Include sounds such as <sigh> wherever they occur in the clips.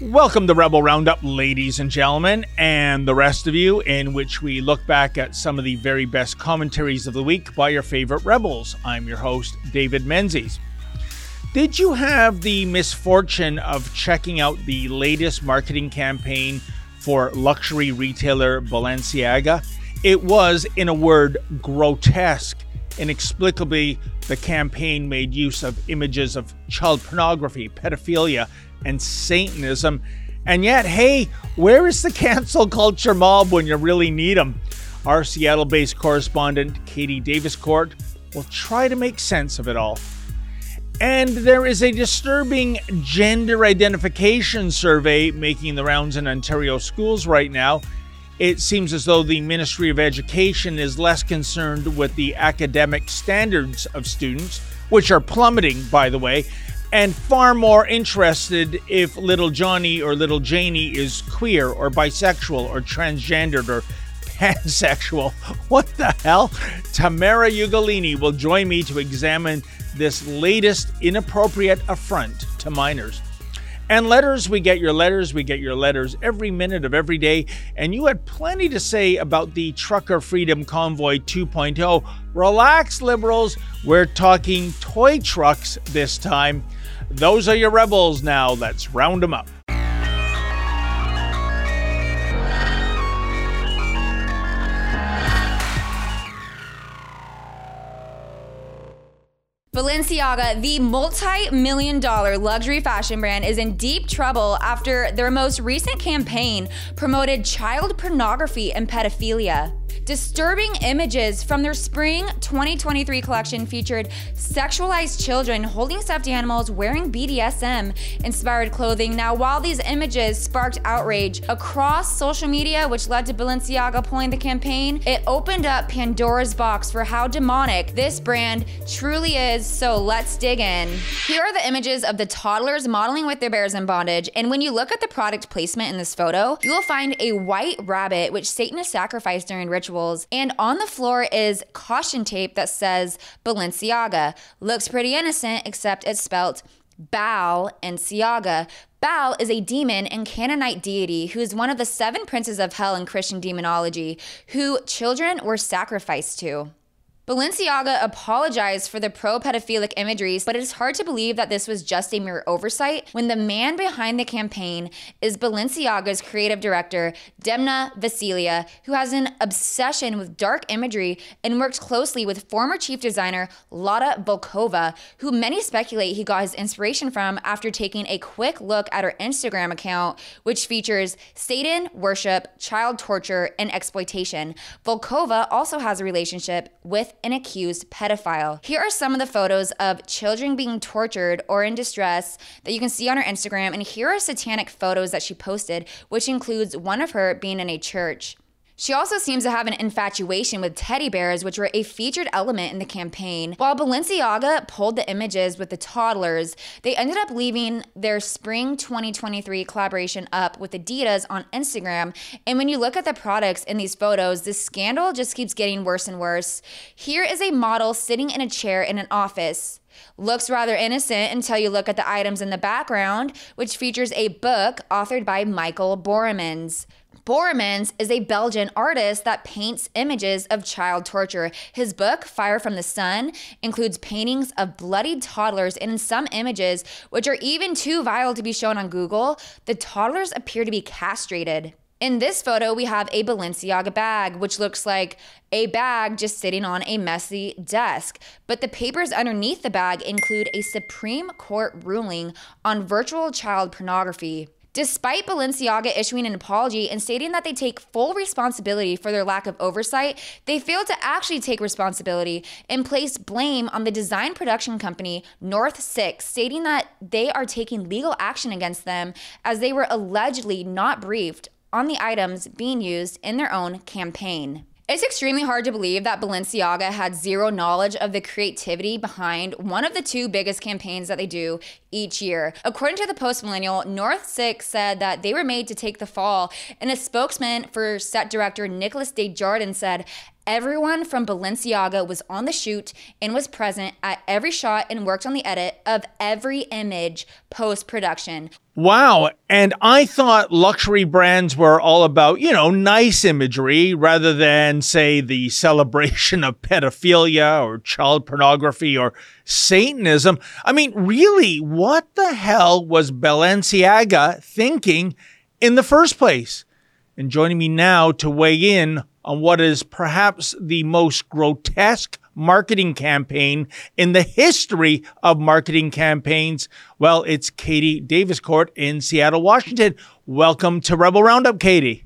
Welcome to Rebel Roundup, ladies and gentlemen, and the rest of you, in which we look back at some of the very best commentaries of the week by your favorite rebels. I'm your host, David Menzies. Did you have the misfortune of checking out the latest marketing campaign for luxury retailer Balenciaga? It was, in a word, grotesque. Inexplicably, the campaign made use of images of child pornography, pedophilia, and Satanism. And yet, hey, where is the <laughs> cancel culture mob when you really need them? Our Seattle based correspondent, Katie Daviscourt, will try to make sense of it all. And there is a disturbing gender identification survey making the rounds in Ontario schools right now. It seems as though the Ministry of Education is less concerned with the academic standards of students, which are plummeting, by the way, and far more interested if little Johnny or little Janie is queer or bisexual or transgendered or pansexual. <laughs> What the hell? Tamara Ugolini will join me to examine this latest inappropriate affront to minors. And letters, we get your letters, we get your letters every minute of every day. And you had plenty to say about the Trucker Freedom Convoy 2.0. Relax, liberals, we're talking toy trucks this time. Those are your rebels now. Let's round them up. Balenciaga, the multi million dollar luxury fashion brand, is in deep trouble after their most recent campaign promoted child pornography and pedophilia. Disturbing images from their spring 2023 collection featured sexualized children holding stuffed animals wearing BDSM inspired clothing. Now, while these images sparked outrage across social media, which led to Balenciaga pulling the campaign, it opened up Pandora's box for how demonic this brand truly is. So let's dig in. Here are the images of the toddlers modeling with their bears in bondage. And when you look at the product placement in this photo, you will find a white rabbit, which Satanists sacrificed during rituals And on the floor is caution tape that says Balenciaga. Looks pretty innocent, except it's spelt Baal and Siaga. Baal is a demon and Canaanite deity who is one of the seven princes of hell in Christian demonology, who children were sacrificed to. Balenciaga apologized for the pro pedophilic imagery, but it is hard to believe that this was just a mere oversight when the man behind the campaign is Balenciaga's creative director, Demna Gvasalia, who has an obsession with dark imagery and works closely with former chief designer Lotta Volkova, who many speculate he got his inspiration from after taking a quick look at her Instagram account, which features Satan, worship, child torture, and exploitation. Volkova also has a relationship with an accused pedophile. Here are some of the photos of children being tortured or in distress that you can see on her Instagram, and here are satanic photos that she posted, which includes one of her being in a church. She also seems to have an infatuation with teddy bears, which were a featured element in the campaign. While Balenciaga pulled the images with the toddlers, they ended up leaving their spring 2023 collaboration up with Adidas on Instagram. And when you look at the products in these photos, this scandal just keeps getting worse and worse. Here is a model sitting in a chair in an office. Looks rather innocent until you look at the items in the background, which features a book authored by Michael Borremans. Borremans is a Belgian artist that paints images of child torture. His book, Fire from the Sun, includes paintings of bloodied toddlers, and in some images, which are even too vile to be shown on Google, the toddlers appear to be castrated. In this photo, we have a Balenciaga bag, which looks like a bag just sitting on a messy desk. But the papers underneath the bag include a Supreme Court ruling on virtual child pornography. Despite Balenciaga issuing an apology and stating that they take full responsibility for their lack of oversight, they failed to actually take responsibility and place blame on the design production company North Six, stating that they are taking legal action against them as they were allegedly not briefed on the items being used in their own campaign. It's extremely hard to believe that Balenciaga had zero knowledge of the creativity behind one of the two biggest campaigns that they do each year. According to the Post Millennial, North Six said that they were made to take the fall, and a spokesman for set director Nicolas Desjardins said, Everyone from Balenciaga was on the shoot and was present at every shot and worked on the edit of every image post production. Wow. And I thought luxury brands were all about, you know, nice imagery rather than, say, the celebration of pedophilia or child pornography or Satanism. I mean, really, what the hell was Balenciaga thinking in the first place? And joining me now to weigh in on what is perhaps the most grotesque marketing campaign in the history of marketing campaigns. Well, it's Katie Daviscourt in Seattle, Washington. Welcome to Rebel Roundup, Katie.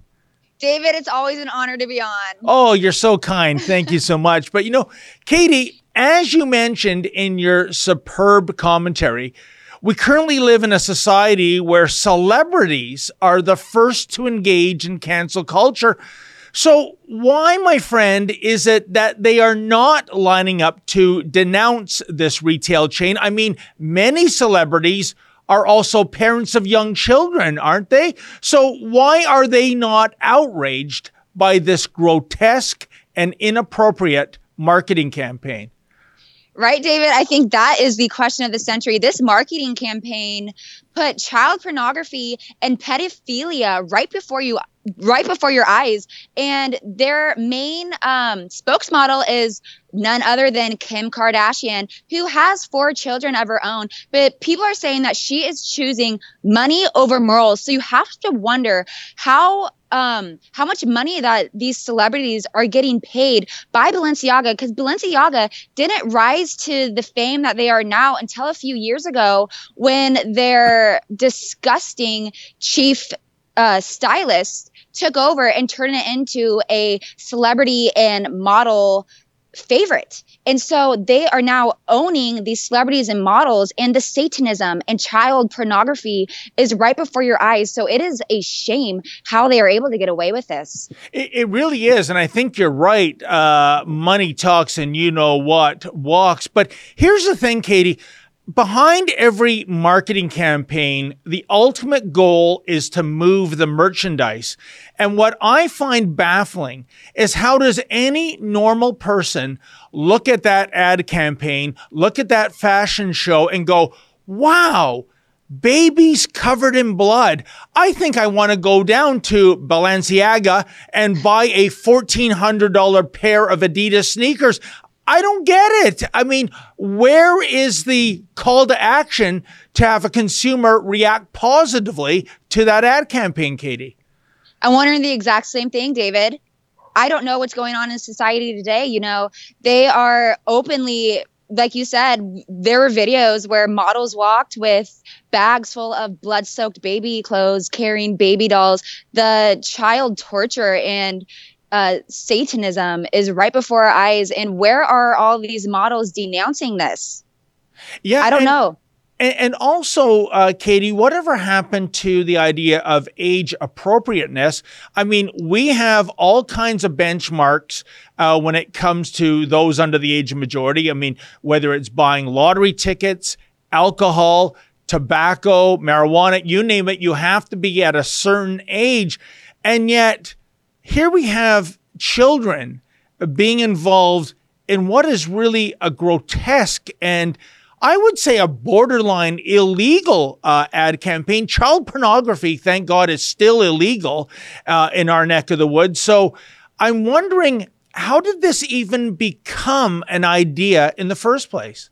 David, it's always an honor to be on. Oh, you're so kind. Thank you so much. But you know, Katie, as you mentioned in your superb commentary, we currently live in a society where celebrities are the first to engage in cancel culture. So, why, my friend, is it that they are not lining up to denounce this retail chain? I mean, many celebrities are also parents of young children, aren't they? So, why are they not outraged by this grotesque and inappropriate marketing campaign? Right, David? I think that is the question of the century. This marketing campaign put child pornography and pedophilia right before you right before your eyes. And their main um, spokesmodel is none other than kim kardashian who has four children of her own. But people are saying that she is choosing money over morals. So you have to wonder how um, how much money that these celebrities are getting paid by Balenciaga because Balenciaga didn't rise to the fame that they are now until a few years ago when their disgusting chief uh, stylist took over and turned it into a celebrity and model favorite. And so they are now owning these celebrities and models, and the Satanism and child pornography is right before your eyes. So it is a shame how they are able to get away with this. It, it really is. And I think you're right. Uh, money talks and you know what walks. But here's the thing, Katie behind every marketing campaign, the ultimate goal is to move the merchandise. And what I find baffling is how does any normal person look at that ad campaign, look at that fashion show and go, wow, babies covered in blood. I think I want to go down to Balenciaga and buy a $1,400 pair of Adidas sneakers. I don't get it. I mean, where is the call to action to have a consumer react positively to that ad campaign, Katie? I'm wondering the exact same thing, David. I don't know what's going on in society today. You know, they are openly, like you said, there were videos where models walked with bags full of blood soaked baby clothes, carrying baby dolls, the child torture and uh, Satanism is right before our eyes. And where are all these models denouncing this? Yeah, I don't and, know. And, and also, uh, Katie, whatever happened to the idea of age appropriateness? I mean, we have all kinds of benchmarks uh, when it comes to those under the age of majority. I mean, whether it's buying lottery tickets, alcohol, tobacco, marijuana, you name it, you have to be at a certain age. And yet, here we have children being involved in what is really a grotesque and I would say a borderline illegal uh, ad campaign. Child pornography, thank God, is still illegal uh, in our neck of the woods. So I'm wondering how did this even become an idea in the first place?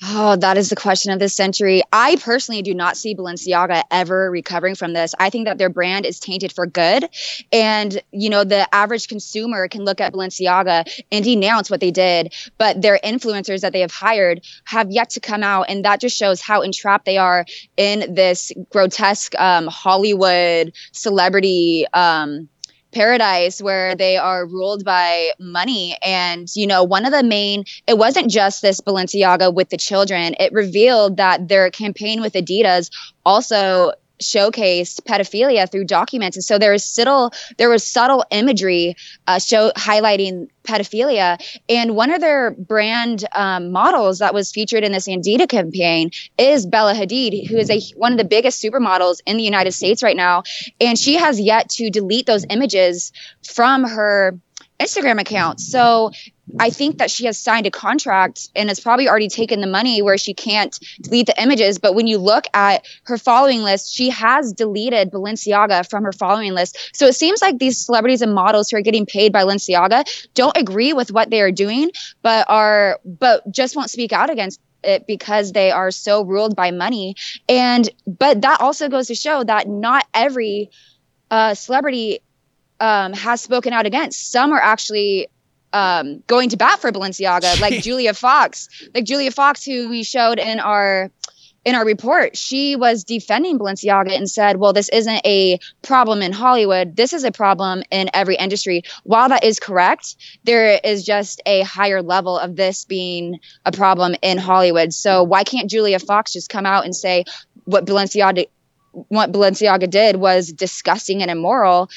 Oh, that is the question of this century. I personally do not see Balenciaga ever recovering from this. I think that their brand is tainted for good. And, you know, the average consumer can look at Balenciaga and denounce what they did, but their influencers that they have hired have yet to come out. And that just shows how entrapped they are in this grotesque um, Hollywood celebrity. Um, paradise where they are ruled by money. And you know one of the main it wasn't just this balenciaga with the children. It revealed that their campaign with adidas also showcased pedophilia through documents. And so there was subtle there was subtle imagery uh, show highlighting pedophilia. And one of their brand um, models that was featured in this Adidas campaign is Bella Hadid who is a one of the biggest supermodels in the United States right now. And she has yet to delete those images from her Instagram account. So I think that she has signed a contract and has probably already taken the money where she can't delete the images. But when you look at her following list, she has deleted Balenciaga from her following list. So it seems like these celebrities and models who are getting paid by Balenciaga don't agree with what they are doing, but are but just won't speak out against it because they are so ruled by money. And but that also goes to show that not every uh, celebrity um, has spoken out against. Some are actually um, going to bat for Balenciaga, like <laughs> Julia Fox, like Julia Fox, who we showed in our in our report, she was defending Balenciaga and said, well, this isn't a problem in Hollywood. This is a problem in every industry. While that is correct, there is just a higher level of this being a problem in Hollywood. So why can't Julia Fox just come out and say what Balenciaga what Balenciaga did was disgusting and immoral?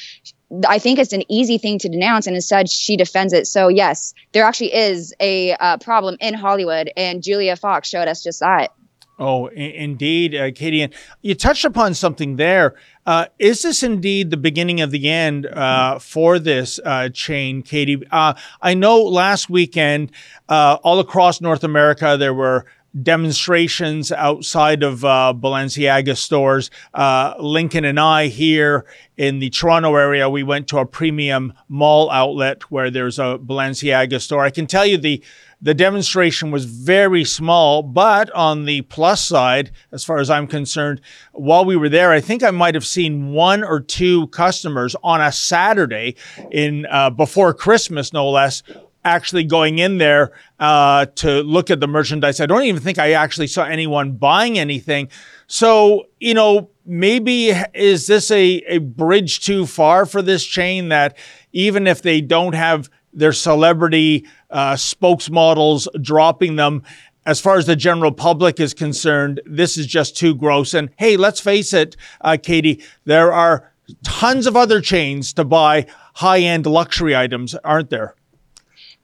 I think it's an easy thing to denounce, and instead she defends it. So yes, there actually is a uh, problem in Hollywood, and Julia Fox showed us just that. Oh, indeed, uh, Katie. And you touched upon something there. Uh, is this indeed the beginning of the end uh, for this uh, chain, Katie? Uh, I know last weekend, uh, all across North America, there were demonstrations outside of uh, Balenciaga stores. Uh, Lincoln and I here in the Toronto area, we went to a premium mall outlet where there's a Balenciaga store. I can tell you the the demonstration was very small, but on the plus side, as far as I'm concerned, while we were there, I think I might have seen one or two customers on a Saturday in uh, before Christmas, no less, actually going in there uh, to look at the merchandise. I don't even think I actually saw anyone buying anything. So, you know, maybe is this a, a bridge too far for this chain that even if they don't have their celebrity uh, spokesmodels dropping them. As far as the general public is concerned, this is just too gross. And hey, let's face it, uh, Katie, there are tons of other chains to buy high end luxury items, aren't there?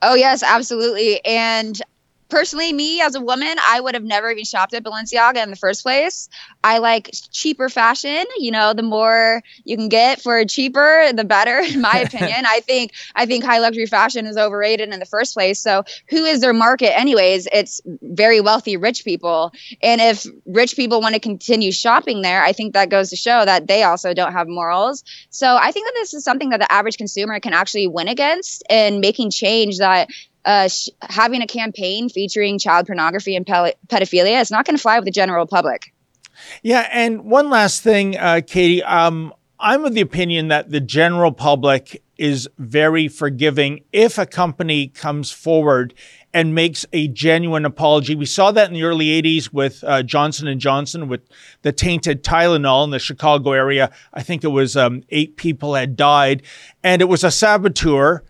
Oh, yes, absolutely. And personally, me as a woman, I would have never even shopped at Balenciaga in the first place. I like cheaper fashion. You know, the more you can get for cheaper, the better, <laughs> in my <laughs> opinion. I think I think high luxury fashion is overrated in the first place. So who is their market anyways? It's very wealthy rich people. And if rich people want to continue shopping there, I think that goes to show that they also don't have morals. So I think that this is something that the average consumer can actually win against and making change that uh, sh- having a campaign featuring child pornography and pe- pedophilia is not going to fly with the general public. Yeah, and one last thing, uh, Katie. Um, I'm of the opinion that the general public is very forgiving if a company comes forward and makes a genuine apology. We saw that in the early 80s with uh, Johnson and Johnson with the tainted Tylenol in the Chicago area. I think it was um, eight people had died, and it was a saboteur.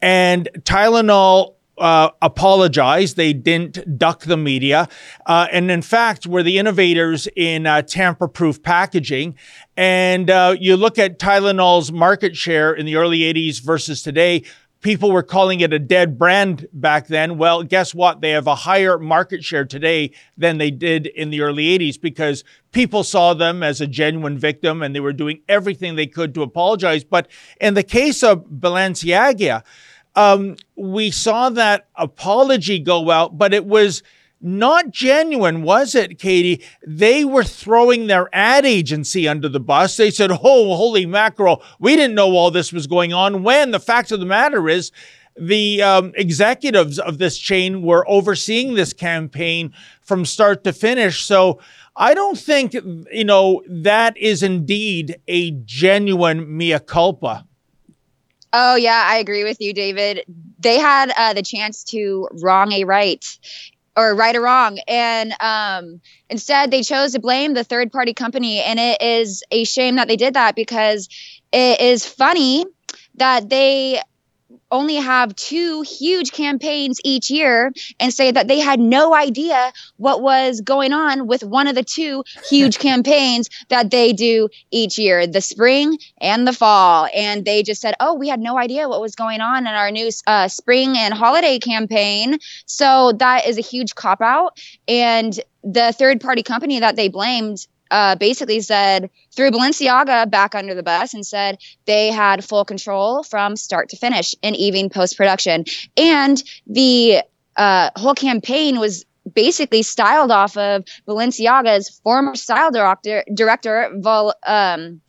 And Tylenol uh, apologized. They didn't duck the media. Uh, and in fact, were the innovators in uh, tamper proof packaging. And uh, you look at Tylenol's market share in the early 80s versus today. People were calling it a dead brand back then. Well, guess what? They have a higher market share today than they did in the early 80s because people saw them as a genuine victim and they were doing everything they could to apologize. But in the case of Balenciaga, um, we saw that apology go out, but it was not genuine, was it, Katie? They were throwing their ad agency under the bus. They said, Oh, holy mackerel, we didn't know all this was going on. When the fact of the matter is, the um, executives of this chain were overseeing this campaign from start to finish. So I don't think, you know, that is indeed a genuine mea culpa. Oh yeah, I agree with you, David. They had uh, the chance to wrong a right or right a wrong, and um, instead they chose to blame the third party company, and it is a shame that they did that because it is funny that they only have two huge campaigns each year and say that they had no idea what was going on with one of the two huge <laughs> campaigns that they do each year the spring and the fall. And they just said oh we had no idea what was going on in our new uh, spring and holiday campaign. So that is a huge cop out and the third party company that they blamed uh, basically said threw Balenciaga back under the bus and said they had full control from start to finish and even post production. And the uh, whole campaign was basically styled off of Balenciaga's former style director, director Vol, um,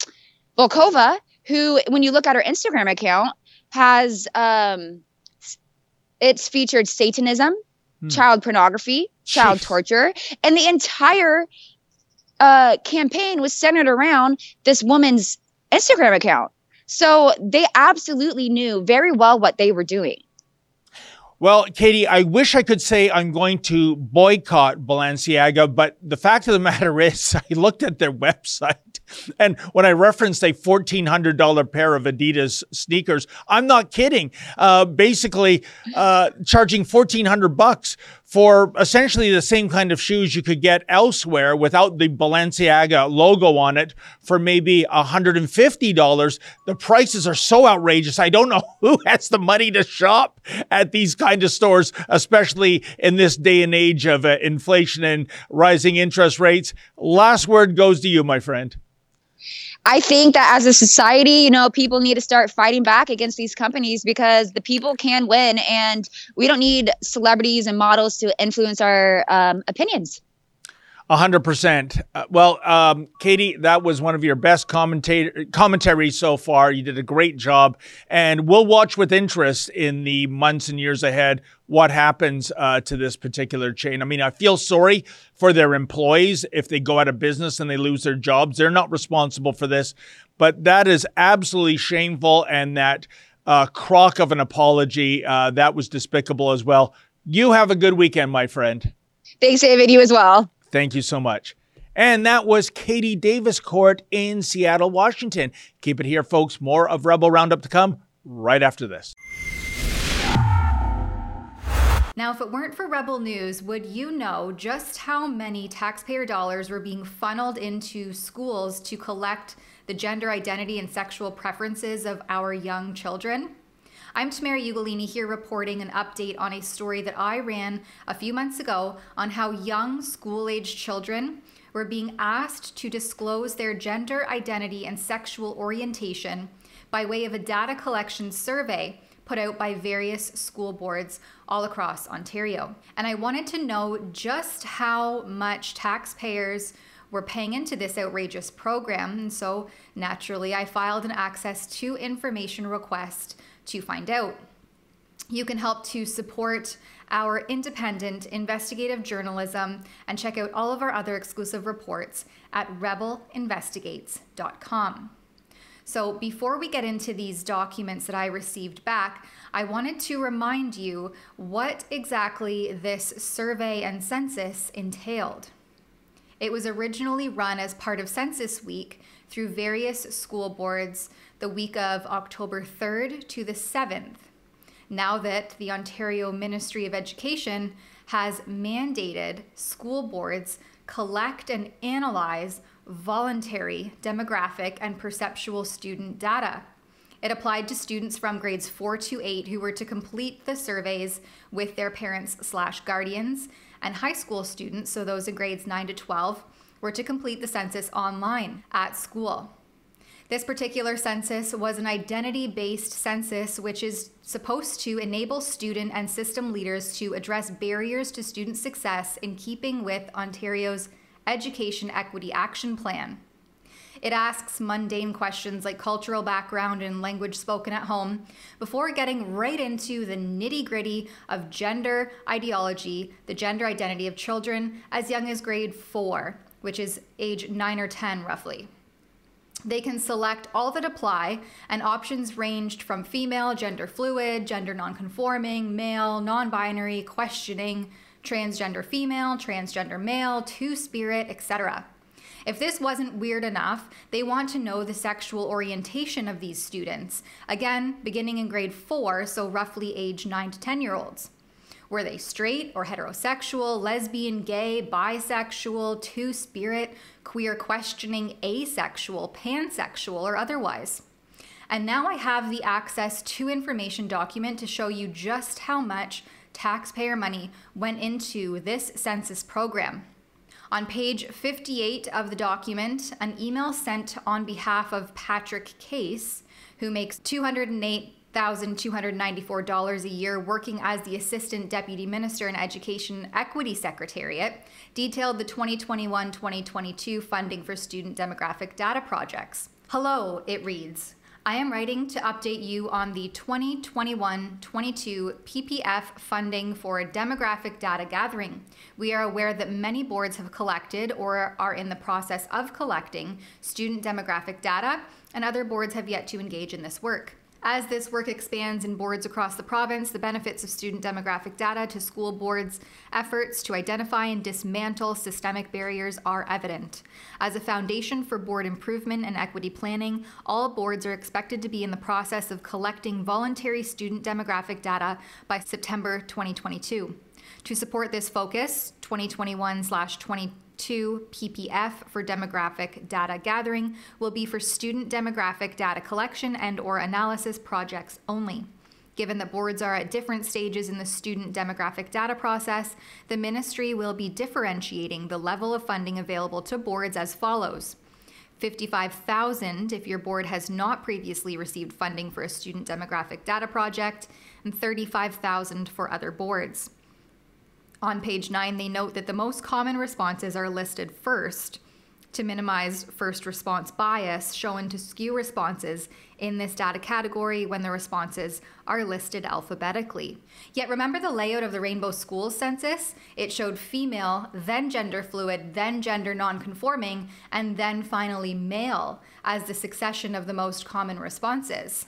Volkova, who, when you look at her Instagram account, has um, it's featured Satanism, hmm. child pornography, child Jeez. torture, and the entire uh, campaign was centered around this woman's Instagram account. So they absolutely knew very well what they were doing. Well, Katie, I wish I could say I'm going to boycott Balenciaga, but the fact of the matter <laughs> is, I looked at their website and when I referenced a $1,400 pair of Adidas sneakers, I'm not kidding. Uh, basically, uh, charging 1400 bucks for essentially the same kind of shoes you could get elsewhere without the Balenciaga logo on it for maybe $150. The prices are so outrageous. I don't know <laughs> who has the money to shop at these kind of stores, especially in this day and age of uh, inflation and rising interest rates. Last word goes to you, my friend. I think that as a society, you know, people need to start fighting back against these companies because the people can win, and we don't need celebrities and models to influence our um, opinions. A hundred percent. Uh, well, um, Katie, that was one of your best commentator commentaries so far. You did a great job, and we'll watch with interest in the months and years ahead what happens uh, to this particular chain. I mean, I feel sorry for their employees if they go out of business and they lose their jobs. They're not responsible for this, but that is absolutely shameful, and that uh, crock of an apology uh, that was despicable as well. You have a good weekend, my friend. Thanks, David. You as well. Thank you so much. And that was Katie Daviscourt in Seattle, Washington. Keep it here, folks. More of Rebel Roundup to come right after this. Now, if it weren't for Rebel News, would you know just how many taxpayer dollars were being funneled into schools to collect the gender identity and sexual preferences of our young children? I'm Tamara Ugolini here reporting an update on a story that I ran a few months ago on how young school age children were being asked to disclose their gender identity and sexual orientation by way of a data collection survey put out by various school boards all across Ontario. And I wanted to know just how much taxpayers were paying into this outrageous program. And so naturally, I filed an access to information request to find out. You can help to support our independent investigative journalism and check out all of our other exclusive reports at rebelinvestigates.com. So, before we get into these documents that I received back, I wanted to remind you what exactly this survey and census entailed. It was originally run as part of Census Week through various school boards the week of October 3rd to the 7th, now that the Ontario Ministry of Education has mandated school boards collect and analyze voluntary demographic and perceptual student data. It applied to students from grades 4 to 8 who were to complete the surveys with their parents slash guardians, and high school students, so those in grades 9 to 12, were to complete the census online at school. This particular census was an identity based census, which is supposed to enable student and system leaders to address barriers to student success in keeping with Ontario's Education Equity Action Plan. It asks mundane questions like cultural background and language spoken at home before getting right into the nitty gritty of gender ideology, the gender identity of children as young as grade four, which is age nine or 10 roughly. They can select all that apply, and options ranged from female, gender fluid, gender nonconforming, male, non binary, questioning, transgender female, transgender male, two spirit, etc. If this wasn't weird enough, they want to know the sexual orientation of these students, again, beginning in grade four, so roughly age 9 to 10 year olds. Were they straight or heterosexual, lesbian, gay, bisexual, two spirit, queer questioning, asexual, pansexual, or otherwise? And now I have the access to information document to show you just how much taxpayer money went into this census program. On page 58 of the document, an email sent on behalf of Patrick Case, who makes 208 $1,294 a year working as the Assistant Deputy Minister in Education Equity Secretariat, detailed the 2021 2022 funding for student demographic data projects. Hello, it reads. I am writing to update you on the 2021 22 PPF funding for demographic data gathering. We are aware that many boards have collected or are in the process of collecting student demographic data, and other boards have yet to engage in this work. As this work expands in boards across the province, the benefits of student demographic data to school boards' efforts to identify and dismantle systemic barriers are evident. As a foundation for board improvement and equity planning, all boards are expected to be in the process of collecting voluntary student demographic data by September 2022. To support this focus, 2021 2022 2 PPF for demographic data gathering will be for student demographic data collection and or analysis projects only. Given that boards are at different stages in the student demographic data process, the ministry will be differentiating the level of funding available to boards as follows. 55,000 if your board has not previously received funding for a student demographic data project and 35,000 for other boards. On page 9, they note that the most common responses are listed first to minimize first response bias shown to skew responses in this data category when the responses are listed alphabetically. Yet remember the layout of the Rainbow Schools census? It showed female, then gender fluid, then gender nonconforming, and then finally male as the succession of the most common responses.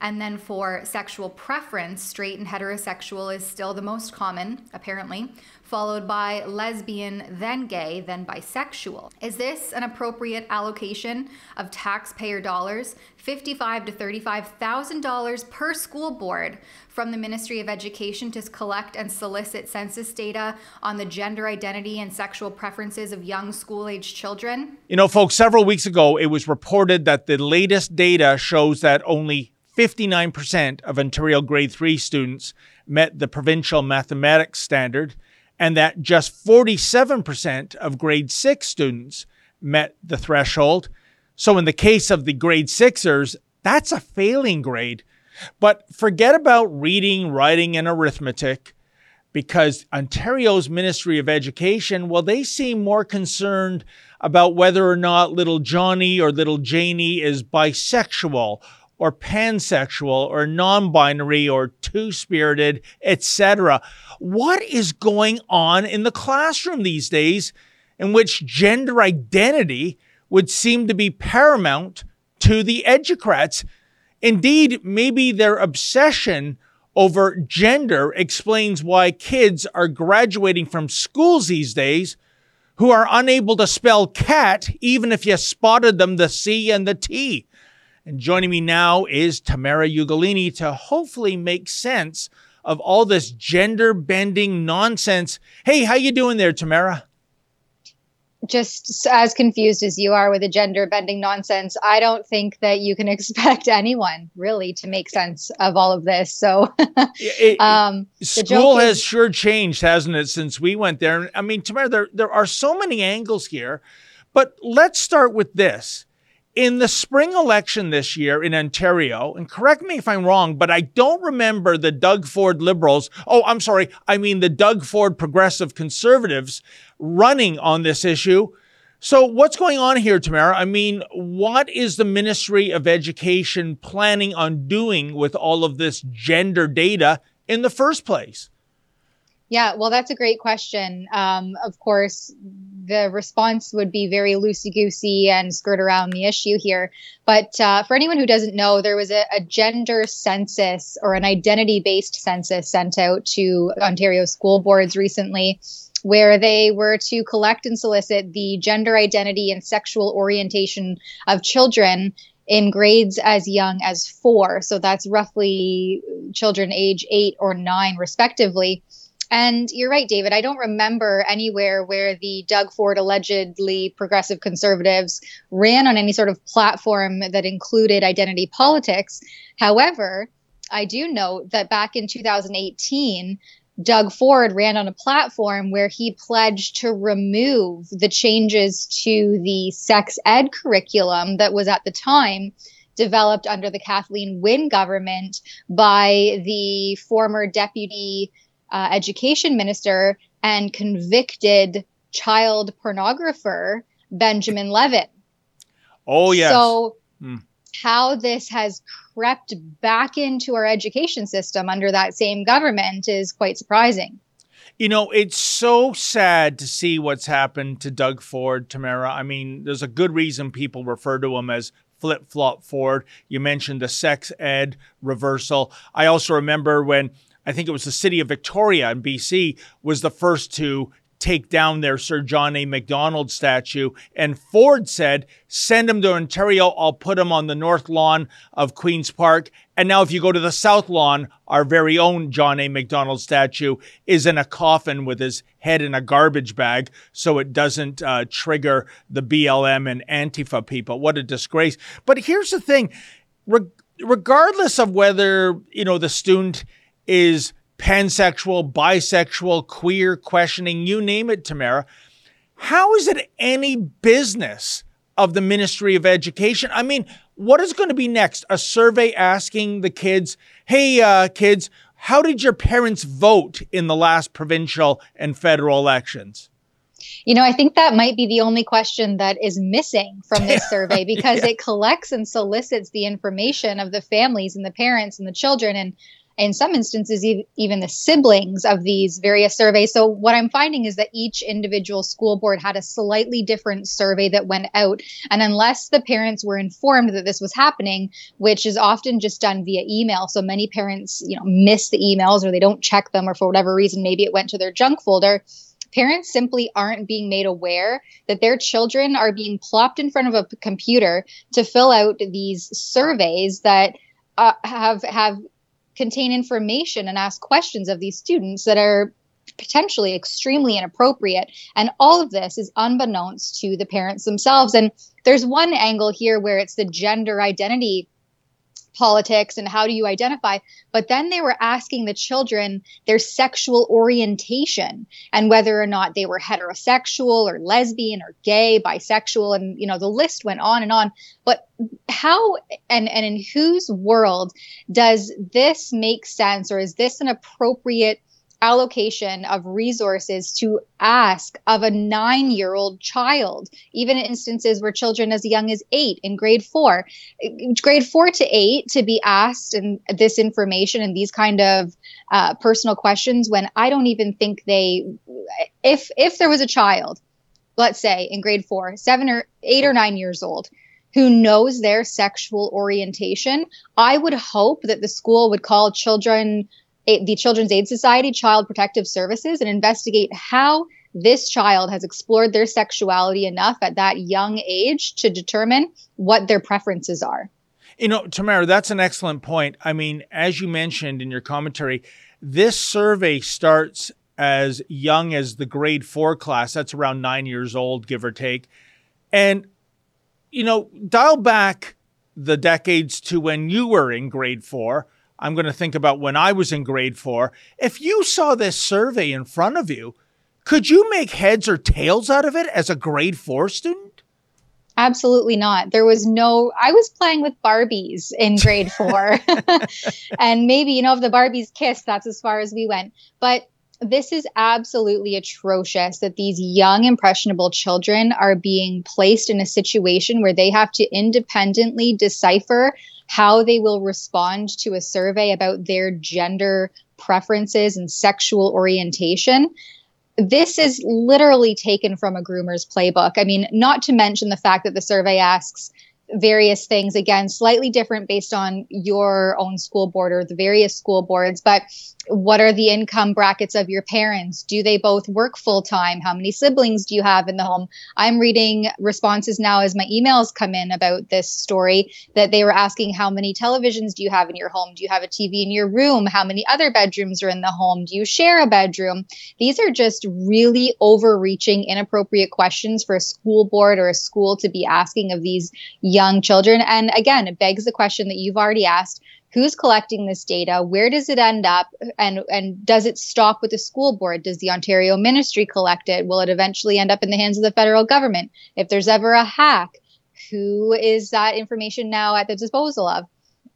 And then for sexual preference, straight and heterosexual is still the most common, apparently, followed by lesbian, then gay, then bisexual. Is this an appropriate allocation of taxpayer dollars? Fifty-five to thirty-five thousand dollars per school board from the Ministry of Education to collect and solicit census data on the gender identity and sexual preferences of young school-aged children. You know, folks, several weeks ago it was reported that the latest data shows that only 59% of Ontario grade 3 students met the provincial mathematics standard, and that just 47% of grade 6 students met the threshold. So, in the case of the grade sixers, that's a failing grade. But forget about reading, writing, and arithmetic because Ontario's Ministry of Education, well, they seem more concerned about whether or not little Johnny or little Janie is bisexual or pansexual or non-binary or two-spirited, etc. What is going on in the classroom these days in which gender identity would seem to be paramount to the educrats? Indeed, maybe their obsession over gender explains why kids are graduating from schools these days who are unable to spell cat even if you spotted them the C and the T. And joining me now is Tamara Ugolini to hopefully make sense of all this gender bending nonsense. Hey, how you doing there, Tamara? Just as confused as you are with the gender bending nonsense, I don't think that you can <laughs> expect anyone really to make sense of all of this. So, <laughs> it, um, school has is- sure changed, hasn't it, since we went there? I mean, Tamara, there there are so many angles here, but let's start with this in the spring election this year in Ontario, and correct me if I'm wrong, but I don't remember the Doug Ford Liberals, oh, I'm sorry, I mean the Doug Ford Progressive Conservatives running on this issue. So, what's going on here, Tamara? I mean, what is the Ministry of Education planning on doing with all of this gender data in the first place? Yeah, well, that's a great question. Um, of course, the response would be very loosey goosey and skirt around the issue here. But uh, for anyone who doesn't know, there was a, a gender census or an identity based census sent out to Ontario school boards recently where they were to collect and solicit the gender identity and sexual orientation of children in grades as young as four. So that's roughly children age eight or nine, respectively. And you're right, David. I don't remember anywhere where the Doug Ford allegedly progressive conservatives ran on any sort of platform that included identity politics. However, I do note that back in 2018, Doug Ford ran on a platform where he pledged to remove the changes to the sex ed curriculum that was at the time developed under the Kathleen Wynne government by the former deputy uh, education minister and convicted child pornographer Benjamin Levin. Oh, yes. So, mm. how this has crept back into our education system under that same government is quite surprising. You know, it's so sad to see what's happened to Doug Ford, Tamara. I mean, there's a good reason people refer to him as flip flop Ford. You mentioned the sex ed reversal. I also remember when I think it was the city of Victoria in BC was the first to take down their Sir John A. Macdonald statue. And Ford said, send him to Ontario. I'll put him on the north lawn of Queen's Park. And now, if you go to the south lawn, our very own John A. Macdonald statue is in a coffin with his head in a garbage bag so it doesn't uh, trigger the BLM and Antifa people. What a disgrace. But here's the thing Re- regardless of whether, you know, the student is pansexual, bisexual, queer, questioning, you name it, Tamara. How is it any business of the Ministry of Education? I mean, what is going to be next? A survey asking the kids, hey, uh, kids, how did your parents vote in the last provincial and federal elections? You know, I think that might be the only question that is missing from this <laughs> survey because yeah. it collects and solicits the information of the families and the parents and the children. And in some instances, even the siblings of these various surveys. So, what I'm finding is that each individual school board had a slightly different survey that went out. And unless the parents were informed that this was happening, which is often just done via email, so many parents, you know, miss the emails or they don't check them, or for whatever reason, maybe it went to their junk folder parents simply aren't being made aware that their children are being plopped in front of a computer to fill out these surveys that uh, have have contain information and ask questions of these students that are potentially extremely inappropriate. And all of this is unbeknownst to the parents themselves. And there's one angle here where it's the gender identity politics and how do you identify but then they were asking the children their sexual orientation and whether or not they were heterosexual or lesbian or gay bisexual and you know the list went on and on. But how and and in whose world does this make sense or is this an appropriate allocation of resources to ask of a nine year old child, even in instances where children as young as eight in grade four, grade four to eight, to be asked and this information and these kind of uh, personal questions when I don't even think they, if if there was a child, let's say in grade four, seven or eight or nine years old, who knows their sexual orientation, I would hope that the school would call children the Children's Aid Society, Child Protective Services, and investigate how this child has explored their sexuality enough at that young age to determine what their preferences are. You know, Tamara, that's an excellent point. I mean, as you mentioned in your commentary, this survey starts as young as the grade four class. That's around nine years old, give or take. And, you know, dial back the decades to when you were in grade four I'm going to think about when I was in grade four. If you saw this survey in front of you, could you make heads or tails out of it as a grade four student? Absolutely not. There was no, I was playing with Barbies in grade four. <laughs> <laughs> and maybe, you know, if the Barbies kissed, that's as far as we went. But this is absolutely atrocious that these young, impressionable children are being placed in a situation where they have to independently decipher how they will respond to a survey about their gender preferences and sexual orientation. This is literally taken from a groomer's playbook. I mean, not to mention the fact that the survey asks various things, again, slightly different based on your own school board or the various school boards, but what are the income brackets of your parents? Do they both work full time? How many siblings do you have in the home? I'm reading responses now as my emails come in about this story that they were asking how many televisions do you have in your home? Do you have a TV in your room? How many other bedrooms are in the home? Do you share a bedroom? These are just really overreaching, inappropriate questions for a school board or a school to be asking of these young children. And again, it begs the question that you've already asked who's collecting this data? Where does it end up? And and does it stop with the school board? Does the ontario ministry collect it? Will it eventually end up in the hands of the federal government? If there's ever a hack who is that information now at the disposal of?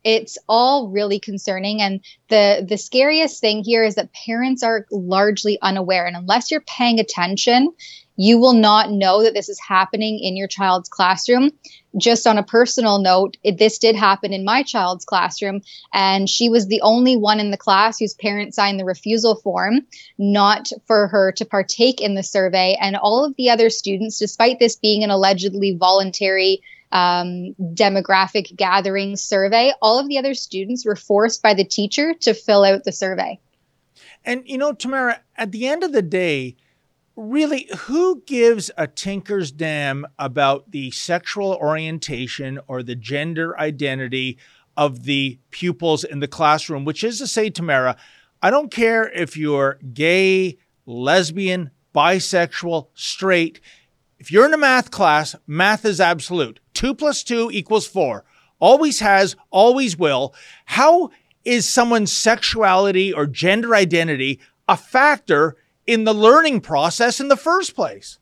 It's all really concerning. And the the scariest thing here is that parents are largely unaware. And unless you're paying attention you will not know that this is happening in your child's classroom. Just on a personal note, it, this did happen in my child's classroom, and she was the only one in the class whose parents signed the refusal form not for her to partake in the survey. And all of the other students, despite this being an allegedly voluntary um, demographic gathering survey, all of the other students were forced by the teacher to fill out the survey. And, you know, Tamara, at the end of the day, really, who gives a tinker's damn about the sexual orientation or the gender identity of the pupils in the classroom? Which is to say, Tamara, I don't care if you're gay, lesbian, bisexual, straight. If you're in a math class, math is absolute. Two plus two equals four. Always has, always will. How is someone's sexuality or gender identity a factor in the learning process in the first place?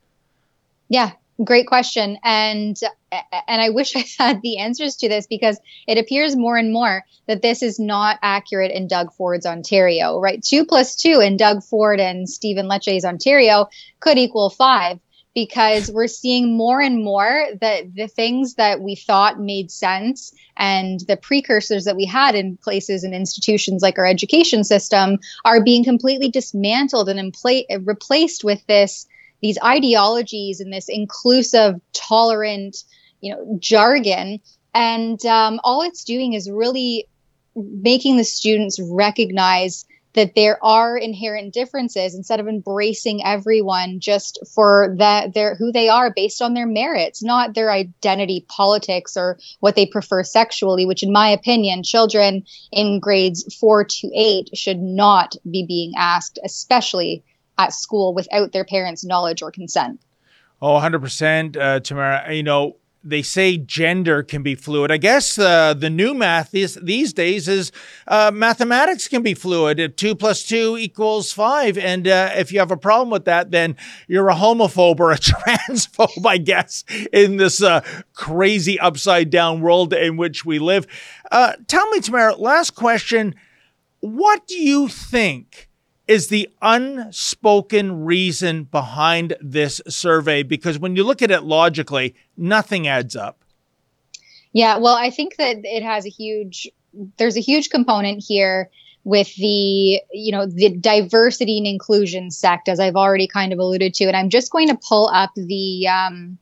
Yeah, great question. And and I wish <laughs> I had the answers to this because it appears more and more that this is not accurate in Doug Ford's Ontario, right? Two plus two in Doug Ford and Stephen Lecce's Ontario could equal five because we're seeing more and more that the things that we thought made sense and the precursors that we had in places and institutions like our education system are being completely dismantled and replaced with this these ideologies and this inclusive tolerant you know jargon. And um, all it's doing is really making the students recognize that there are inherent differences instead of embracing everyone just for that their who they are based on their merits not their identity politics or what they prefer sexually which in my opinion children in grades 4 to 8 should not be being asked especially at school without their parents knowledge or consent Oh, 100%, uh, Tamara. You know, they say gender can be fluid. I guess uh, the new math these, these days is uh, mathematics can be fluid. Two plus two equals five. And uh, if you have a problem with that, then you're a homophobe or a <laughs> transphobe, I guess, in this uh, crazy upside down world in which we live. Uh, tell me, Tamara, last question. What do you think? Is the unspoken reason behind this survey? Because when you look at it logically, nothing adds up. Yeah, well, I think that it has a huge, there's a huge component here with the you know the diversity and inclusion sect as i've already kind of alluded to and i'm just going to pull up the um,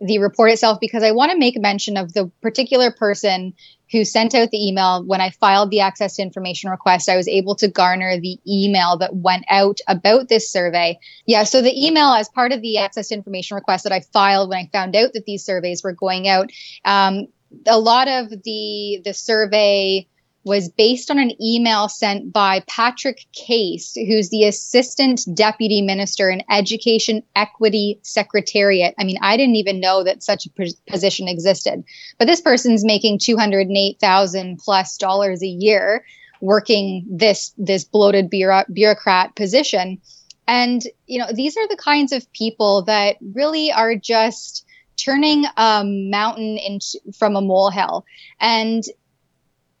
the report itself because I want to make mention of the particular person who sent out the email when I filed the access to information request. I was able to garner the email that went out about this survey. Yeah, so the email, as part of the access to information request that I filed when I found out that these surveys were going out, um, a lot of the the survey was based on an email sent by Patrick Case, who's the Assistant Deputy Minister in Education Equity Secretariat. I mean, I didn't even know that such a position existed. But this person's making 208,000 plus dollars a year working this this bloated bureaucrat position. And you know, these are the kinds of people that really are just turning a mountain into from a molehill. And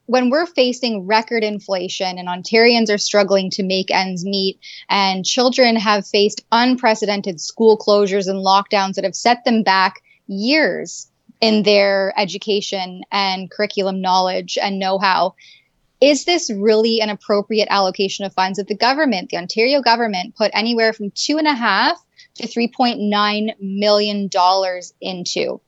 when we're facing record inflation and Ontarians are struggling to make ends meet, and children have faced unprecedented school closures and lockdowns that have set them back years in their education and curriculum knowledge and know how. Is this really an appropriate allocation of funds that the government, the Ontario government, put anywhere from two and a half to $3.9 million into?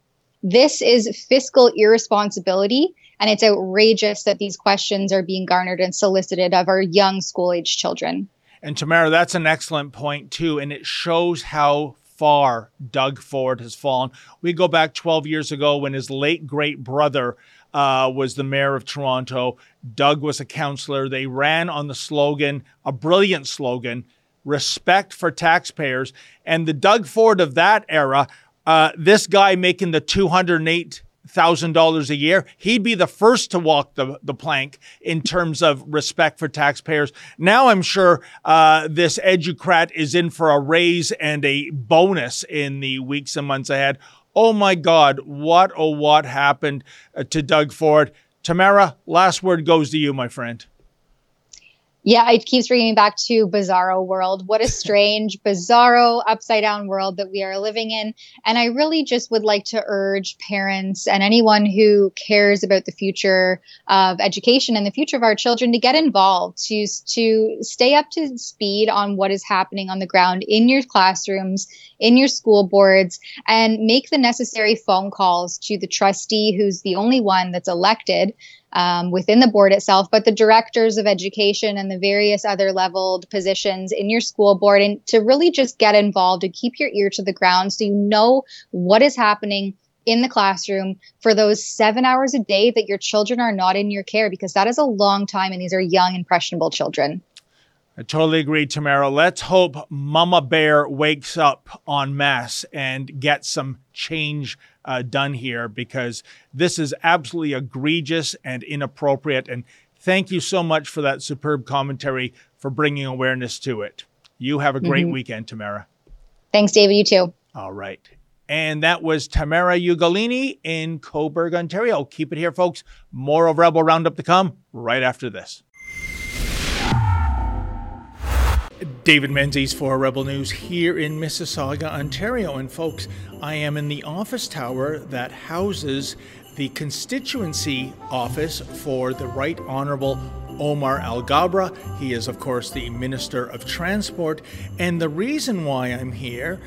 This is fiscal irresponsibility and it's outrageous that these questions are being garnered and solicited of our young school age children. And Tamara, that's an excellent point, too. And it shows how far Doug Ford has fallen. We go back 12 years ago when his late great brother uh, was the mayor of Toronto. Doug was a councillor. They ran on the slogan, a brilliant slogan, respect for taxpayers. And the Doug Ford of that era, uh, this guy making the 208 thousand dollars a year, he'd be the first to walk the, the plank in terms of respect for taxpayers. Now I'm sure uh, this educrat is in for a raise and a bonus in the weeks and months ahead. Oh my God, what oh what happened uh, to Doug Ford? Tamara, last word goes to you, my friend. Yeah, it keeps bringing me back to Bizarro World. What a <laughs> strange, bizarro, upside down world that we are living in. And I really just would like to urge parents and anyone who cares about the future of education and the future of our children to get involved, to, to stay up to speed on what is happening on the ground in your classrooms, in your school boards, and make the necessary phone calls to the trustee who's the only one that's elected um, within the board itself, but the directors of education and the various other leveled positions in your school board, and to really just get involved and keep your ear to the ground so you know what is happening in the classroom for those seven hours a day that your children are not in your care, because that is a long time and these are young, impressionable children. I totally agree, Tamara. Let's hope Mama Bear wakes up en masse and gets some change uh, done here because this is absolutely egregious and inappropriate. And thank you so much for that superb commentary for bringing awareness to it. You have a great mm-hmm. weekend, Tamara. Thanks, David. You too. All right. And that was Tamara Ugolini in Cobourg, Ontario. Keep it here, folks. More of Rebel Roundup to come right after this. David Menzies for Rebel News here in Mississauga, Ontario. And folks, I am in the office tower that houses the constituency office for the Right Honorable Omar Alghabra. He is, of course, the Minister of Transport. And the reason why I'm here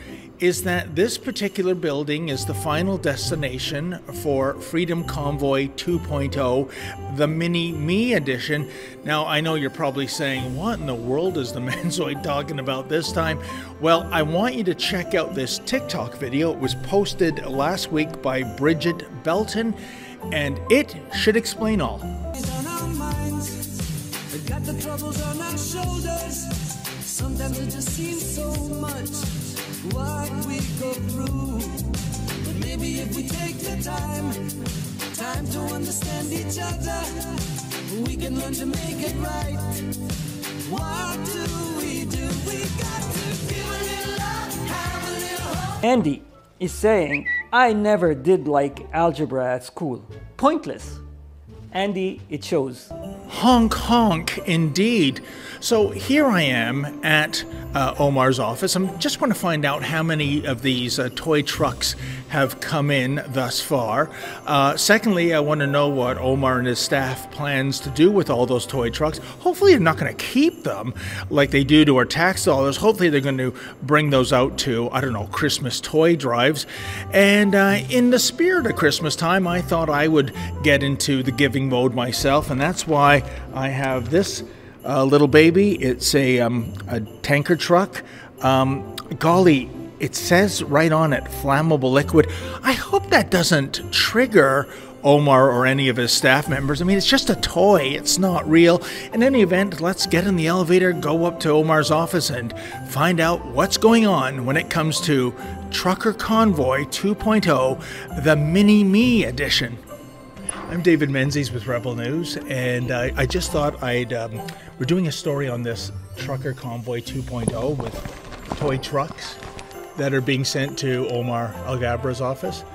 is that this particular building is the final destination for Freedom Convoy 2.0, the Mini Me edition. Now, I know you're probably saying, what in the world is the <laughs> Menzoid talking about this time? Well, I want you to check out this TikTok video. It was posted last week by Bridget Belton, and it should explain all. Sometimes it just seems so much what we go through. But maybe if we take the time, time to understand each other, we can learn to make it right. What do we do? We got to give a little love, have a little hope. Andy is saying, I never did like algebra at school. Pointless. Andy, it shows. Honk honk, indeed. So here I am at uh, Omar's office. I'm just want to find out how many of these uh, toy trucks have come in thus far. Uh, secondly, I want to know what Omar and his staff plans to do with all those toy trucks. Hopefully, they're not going to keep them like they do to our tax dollars. Hopefully, they're going to bring those out to, I don't know, Christmas toy drives. And uh, in the spirit of Christmas time, I thought I would get into the giving mode myself, and that's why I have this uh, little baby. It's a, um, a tanker truck. Um, golly, it says right on it flammable liquid. I hope that doesn't trigger Omar or any of his staff members. I mean, it's just a toy, it's not real. In any event, let's get in the elevator, go up to Omar's office, and find out what's going on when it comes to Trucker Convoy 2.0, the Mini Me edition. I'm David Menzies with Rebel News, and uh, I just thought I'd. Um, we're doing a story on this Trucker Convoy 2.0 with toy trucks that are being sent to Omar Alghabra's office.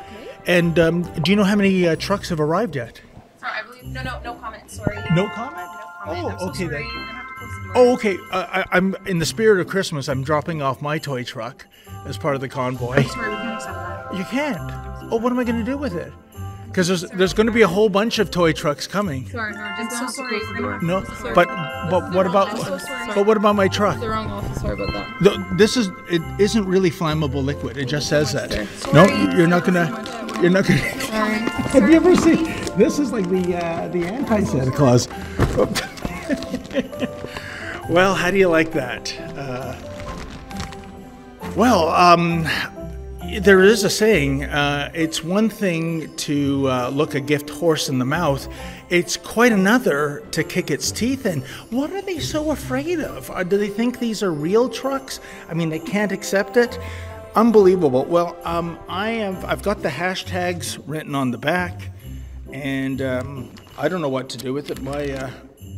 And um, do you know how many uh, trucks have arrived yet? Sorry, I believe. No, no, no comment. Sorry. No comment? No comment. Oh, okay then. Oh, okay. Uh, I, am in the spirit of Christmas. I'm dropping off my toy truck as part of the convoy. Sorry, we can't accept that. You can't. Oh, what am I going to do with it? Because there's there's going to be a whole bunch of toy trucks coming. Sorry, no, just so sorry. No, but but what about so but what about my truck? The wrong office. Sorry about that. The, this is it isn't really flammable liquid. It just says that. No, you're not gonna. You're not gonna. Sorry. <laughs> Have you ever seen? This is like the uh, the anti Santa Claus. <laughs> well, how do you like that? Uh, well, um, there is a saying uh, it's one thing to uh, look a gift horse in the mouth, it's quite another to kick its teeth in. What are they so afraid of? Uh, do they think these are real trucks? I mean, they can't accept it. Unbelievable. Well, um, I have I've got the hashtags written on the back, and um, I don't know what to do with it. My uh,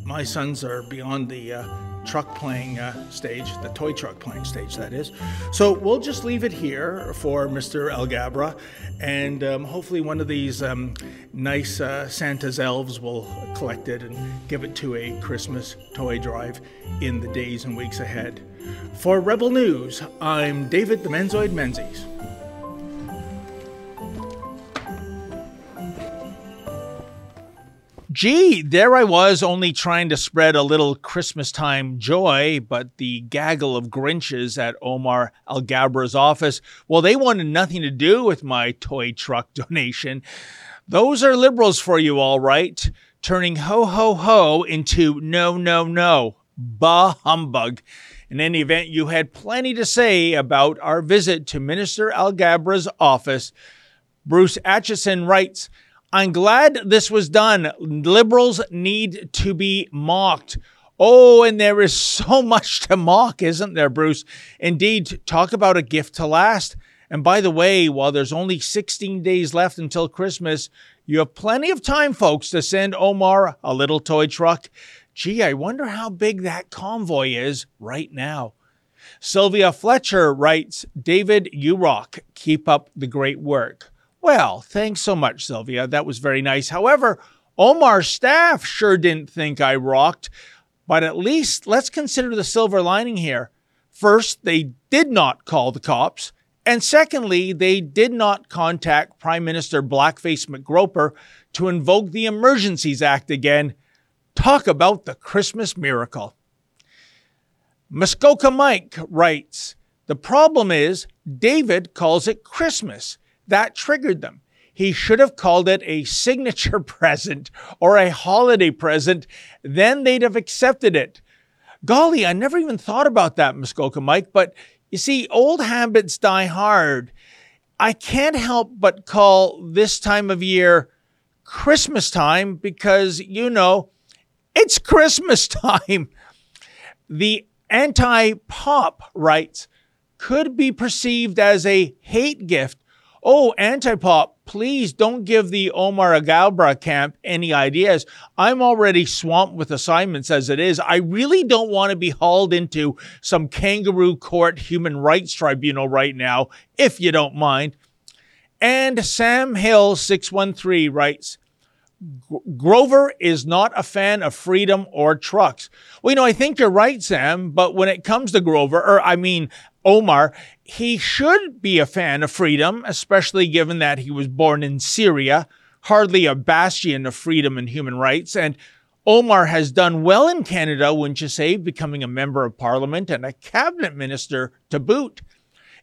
my sons are beyond the uh, truck playing uh, stage, the toy truck playing stage, that is. So we'll just leave it here for Mr. Alghabra, and um, hopefully one of these um, nice uh, Santa's elves will collect it and give it to a Christmas toy drive in the days and weeks ahead. For Rebel News, I'm David the Menzoid Menzies. Gee, there I was only trying to spread a little Christmas time joy, but the gaggle of Grinches at Omar Alghabra's office, well, they wanted nothing to do with my toy truck <laughs> donation. Those are liberals for you, all right, turning ho ho ho into no no no. Bah humbug. In any event, you had plenty to say about our visit to Minister Alghabra's office. Bruce Atchison writes, I'm glad this was done. Liberals need to be mocked. Oh, and there is so <laughs> much to mock, isn't there, Bruce? Indeed, talk about a gift to last. And by the way, while there's only 16 days left until Christmas, you have plenty of time, folks, to send Omar a little toy truck. Gee, I wonder how big that convoy is right now. Sylvia Fletcher writes David, you rock. Keep up the great work. Well, thanks so much, Sylvia. That was very nice. However, Omar's staff sure didn't think I rocked. But at least let's consider the silver lining here. First, they did not call the cops. And secondly, they did not contact Prime Minister Blackface McGroper to invoke the Emergencies Act again. Talk about the Christmas miracle. Muskoka Mike writes The problem is David calls it Christmas. That triggered them. He should have called it a signature <laughs> present or a holiday present. Then they'd have accepted it. Golly, I never even thought about that, Muskoka Mike. But you see, old habits die hard. I can't help but call this time of year Christmas time because, you know, it's Christmas <laughs> time. The anti pop writes could be perceived as a hate gift Oh, Antipop, please don't give the Omar Alghabra camp any ideas. I'm already swamped with assignments as it is. I really don't want to be hauled into some kangaroo court human rights tribunal right now, if you don't mind. And Sam Hill 613 writes, Grover is not a fan of freedom or trucks. Well, you know, I think you're right, Sam, but when it comes to Grover, or I mean, Omar, he should be a fan of freedom, especially given that he was born in Syria, hardly a bastion of freedom and human rights. And Omar has done well in Canada, wouldn't you say, becoming a member of parliament and a cabinet minister to boot.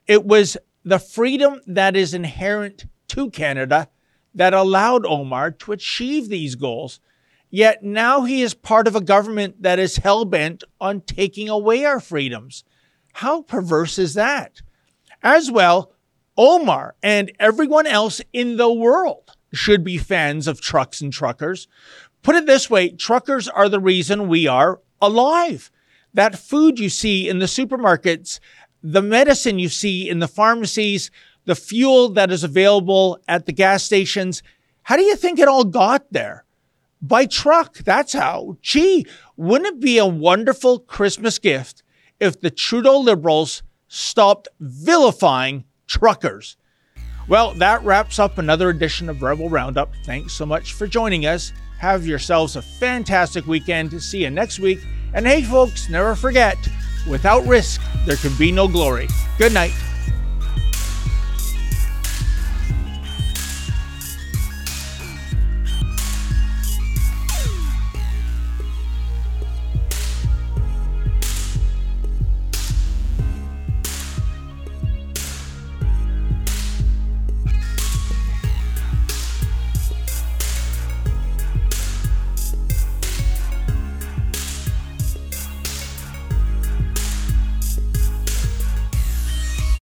It was the freedom that is inherent to Canada that allowed Omar to achieve these goals. Yet now he is part of a government that is hell bent on taking away our freedoms. How perverse is that? As well, Omar and everyone else in the world should be fans of trucks and truckers. Put it this way truckers are the reason we are alive. That food you see in the supermarkets, the medicine you see in the pharmacies, the fuel that is available at the gas stations, how do you think it all got there? By truck. That's how. Gee, wouldn't it be a wonderful Christmas gift if the Trudeau Liberals stopped vilifying truckers. Well, that wraps up another edition of Rebel Roundup. Thanks so much for joining us. Have yourselves a fantastic weekend. See you next week. And hey, folks, never forget without risk, there can be no glory. Good night.